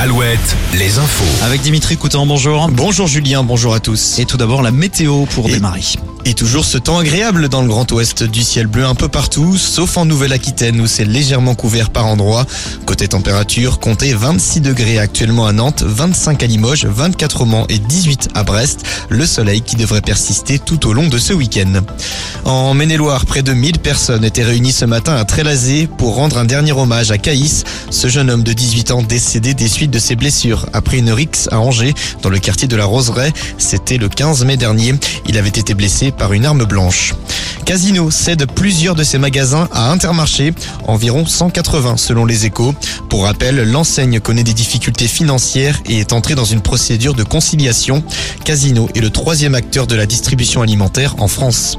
Alouette, les infos. Avec Dimitri Coutan, bonjour. Bonjour Julien, bonjour à tous. Et tout d'abord la météo pour Et- démarrer. Et toujours ce temps agréable dans le Grand Ouest du ciel bleu un peu partout, sauf en Nouvelle-Aquitaine où c'est légèrement couvert par endroits. Côté température, comptez 26 degrés actuellement à Nantes, 25 à Limoges, 24 au Mans et 18 à Brest. Le soleil qui devrait persister tout au long de ce week-end. En Maine-et-Loire, près de 1000 personnes étaient réunies ce matin à Trélazé pour rendre un dernier hommage à Caïs, ce jeune homme de 18 ans décédé des suites de ses blessures après une rixe à Angers dans le quartier de la Roseraie. C'était le 15 mai dernier. Il avait été blessé par une arme blanche. Casino cède plusieurs de ses magasins à Intermarché, environ 180 selon les échos. Pour rappel, l'enseigne connaît des difficultés financières et est entrée dans une procédure de conciliation. Casino est le troisième acteur de la distribution alimentaire en France.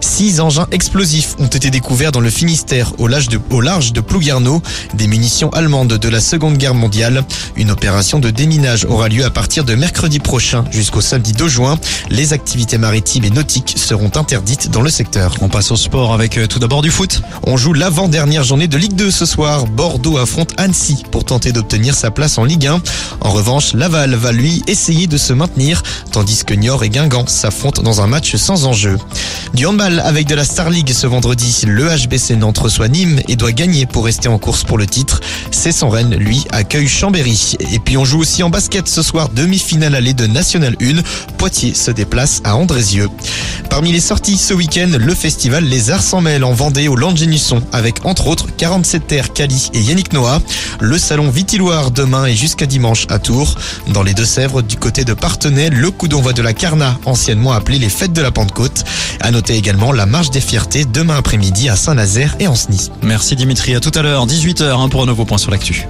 Six engins explosifs ont été découverts dans le Finistère au large de, au large de Plouguerneau, des munitions allemandes de la Seconde Guerre mondiale. Une opération de déminage aura lieu à partir de mercredi prochain jusqu'au samedi 2 juin. Les activités maritimes et nautiques seront interdites dans le secteur. On passe au sport avec euh, tout d'abord du foot. On joue l'avant-dernière journée de Ligue 2 ce soir. Bordeaux affronte Annecy pour tenter d'obtenir sa place en Ligue 1. En revanche, Laval va lui essayer de se maintenir, tandis que Niort et Guingamp s'affrontent dans un match sans enjeu. Du handball avec de la Star League ce vendredi. Le HBC Nantes reçoit Nîmes et doit gagner pour rester en course pour le titre. C'est son Rennes, lui, accueille Chambéry. Et puis on joue aussi en basket ce soir, demi-finale allée de National 1. Poitiers se déplace à Andrézieux. Parmi les sorties ce week-end, le festival Les Arts s'en mêlent en Vendée au Landgenusson avec entre autres 47 Terre, Cali et Yannick Noah. Le salon Vitiloire demain et jusqu'à dimanche à Tours. Dans les Deux-Sèvres, du côté de Partenay, le coup d'envoi de la Carna, anciennement appelée les Fêtes de la Pentecôte. À noter également la Marche des Fiertés demain après-midi à Saint-Nazaire et en. Merci Dimitri, à tout à l'heure, 18h pour un nouveau point sur l'actu.